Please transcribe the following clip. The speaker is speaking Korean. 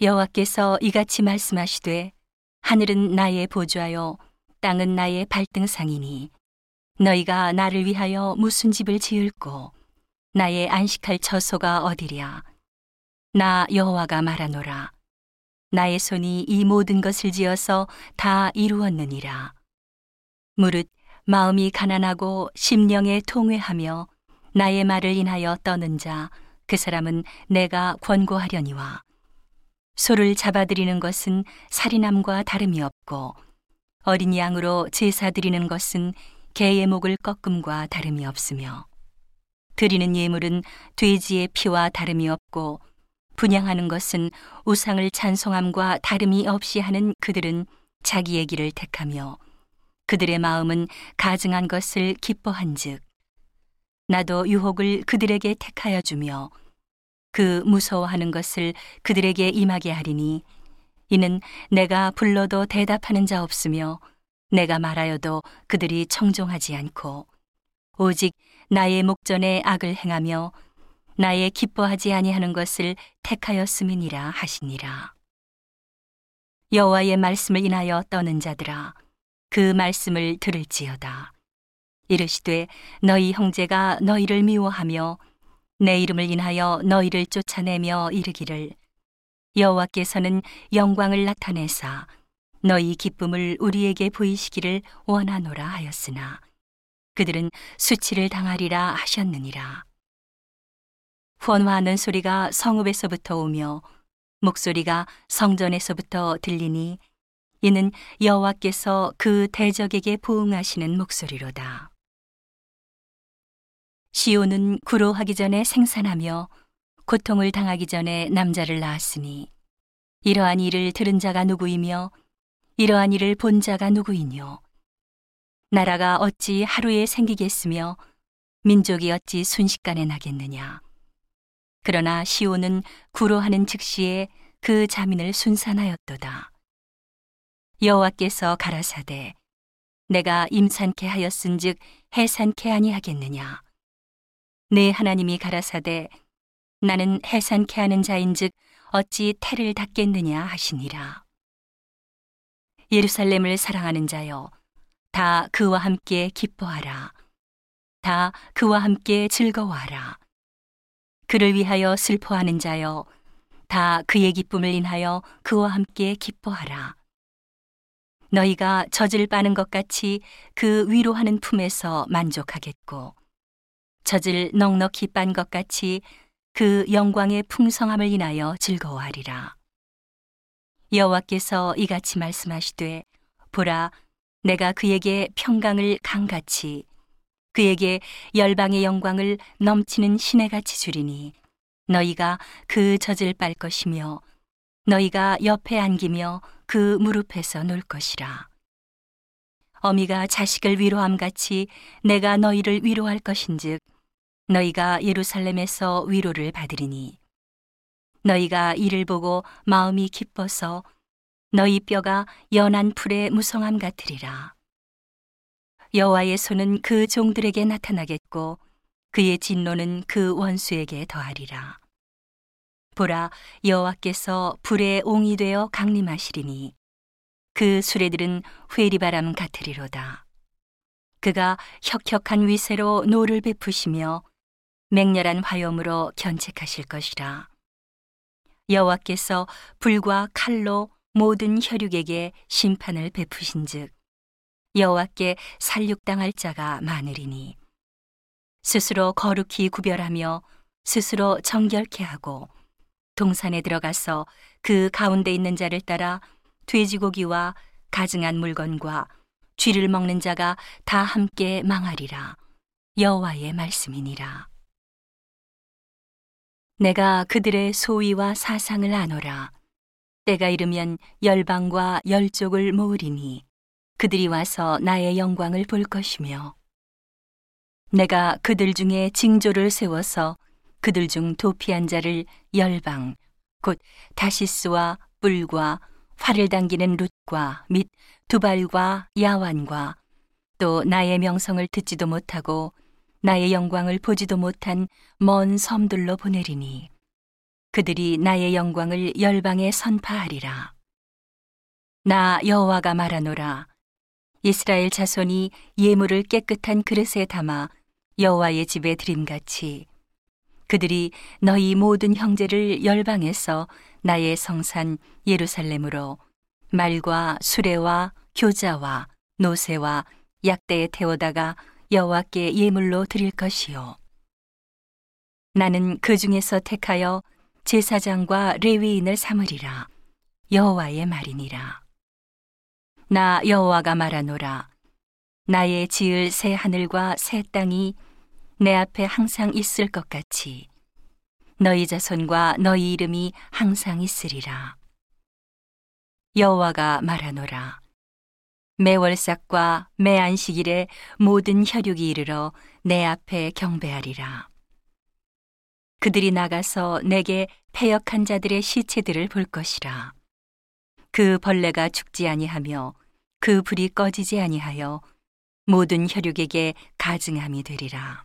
여호와께서 이같이 말씀하시되 하늘은 나의 보좌요 땅은 나의 발등상이니 너희가 나를 위하여 무슨 집을 지을꼬? 나의 안식할 처소가 어디랴? 나 여호와가 말하노라. 나의 손이 이 모든 것을 지어서 다 이루었느니라. 무릇 마음이 가난하고 심령에 통회하며 나의 말을 인하여 떠는 자 그 사람은 내가 권고하려니와 소를 잡아들이는 것은 살인함과 다름이 없고 어린 양으로 제사 드리는 것은 개의 목을 꺾음과 다름이 없으며 드리는 예물은 돼지의 피와 다름이 없고 분양하는 것은 우상을 찬송함과 다름이 없이 하는 그들은 자기의 길을 택하며 그들의 마음은 가증한 것을 기뻐한즉 나도 유혹을 그들에게 택하여 주며 그 무서워하는 것을 그들에게 임하게 하리니 이는 내가 불러도 대답하는 자 없으며 내가 말하여도 그들이 청종하지 않고 오직 나의 목전에 악을 행하며 나의 기뻐하지 아니하는 것을 택하였음이니라 하시니라. 여호와의 말씀을 인하여 떠는 자들아 그 말씀을 들을지어다. 이르시되 너희 형제가 너희를 미워하며 내 이름을 인하여 너희를 쫓아내며 이르기를 여호와께서는 영광을 나타내사 너희 기쁨을 우리에게 보이시기를 원하노라 하였으나 그들은 수치를 당하리라 하셨느니라 헌화하는 소리가 성읍에서부터 오며 목소리가 성전에서부터 들리니 이는 여호와께서 그 대적에게 보응하시는 목소리로다. 시온은 구로하기 전에 생산하며 고통을 당하기 전에 남자를 낳았으니 이러한 일을 들은 자가 누구이며 이러한 일을 본 자가 누구이뇨? 나라가 어찌 하루에 생기겠으며 민족이 어찌 순식간에 나겠느냐? 그러나 시온은 구로하는 즉시에 그 자민을 순산하였도다. 여호와께서 가라사대 내가 임산케 하였은즉 해산케 아니하겠느냐 내 하나님이 가라사대 나는 해산케 하는 자인즉 어찌 태를 닫겠느냐 하시니라. 예루살렘을 사랑하는 자여 다 그와 함께 기뻐하라. 다 그와 함께 즐거워하라. 그를 위하여 슬퍼하는 자여 다 그의 기쁨을 인하여 그와 함께 기뻐하라. 너희가 젖을 빠는 것 같이 그 위로하는 품에서 만족하겠고 젖을 넉넉히 빤 것 같이 그 영광의 풍성함을 인하여 즐거워하리라. 여호와께서 이같이 말씀하시되 보라 내가 그에게 평강을 강같이 그에게 열방의 영광을 넘치는 시내같이 주리니 너희가 그 젖을 빨 것이며 너희가 옆에 안기며 그 무릎에서 놀 것이라. 어미가 자식을 위로함 같이 내가 너희를 위로할 것인즉 너희가 예루살렘에서 위로를 받으리니 너희가 이를 보고 마음이 기뻐서 너희 뼈가 연한 풀의 무성함 같으리라. 여호와의 손은 그 종들에게 나타나겠고 그의 진노는 그 원수에게 더하리라. 보라 여호와께서 불에 옹위되어 강림하시리니 그 수레들은 회리바람 같으리로다. 그가 혁혁한 위세로 노를 베푸시며 맹렬한 화염으로 견책하실 것이라. 여호와께서 불과 칼로 모든 혈육에게 심판을 베푸신즉 여호와께 살육당할 자가 많으리니 스스로 거룩히 구별하며 스스로 정결케 하고 동산에 들어가서 그 가운데 있는 자를 따라 돼지고기와 가증한 물건과 쥐를 먹는 자가 다 함께 망하리라 여호와의 말씀이니라. 내가 그들의 소위와 사상을 아노라. 때가 이르면 열방과 열족을 모으리니 그들이 와서 나의 영광을 볼 것이며 내가 그들 중에 징조를 세워서 그들 중 도피한 자를 열방 곧 다시스와 뿔과 활을 당기는 룻과 및 두발과 야완과 또 나의 명성을 듣지도 못하고 나의 영광을 보지도 못한 먼 섬들로 보내리니 그들이 나의 영광을 열방에 선파하리라. 나 여호와가 말하노라. 이스라엘 자손이 예물을 깨끗한 그릇에 담아 여호와의 집에 드림같이 그들이 너희 모든 형제를 열방에서 나의 성산 예루살렘으로 말과 수레와 교자와 노새와 약대에 태워다가 여호와께 예물로 드릴 것이요. 나는 그 중에서 택하여 제사장과 레위인을 삼으리라. 여호와의 말이니라. 나 여호와가 말하노라. 나의 지을 새 하늘과 새 땅이 내 앞에 항상 있을 것 같이 너희 자손과 너희 이름이 항상 있으리라. 여호와가 말하노라 매월삭과 매안식일에 모든 혈육이 이르러 내 앞에 경배하리라 그들이 나가서 내게 패역한 자들의 시체들을 볼 것이라 그 벌레가 죽지 아니하며 그 불이 꺼지지 아니하여 모든 혈육에게 가증함이 되리라.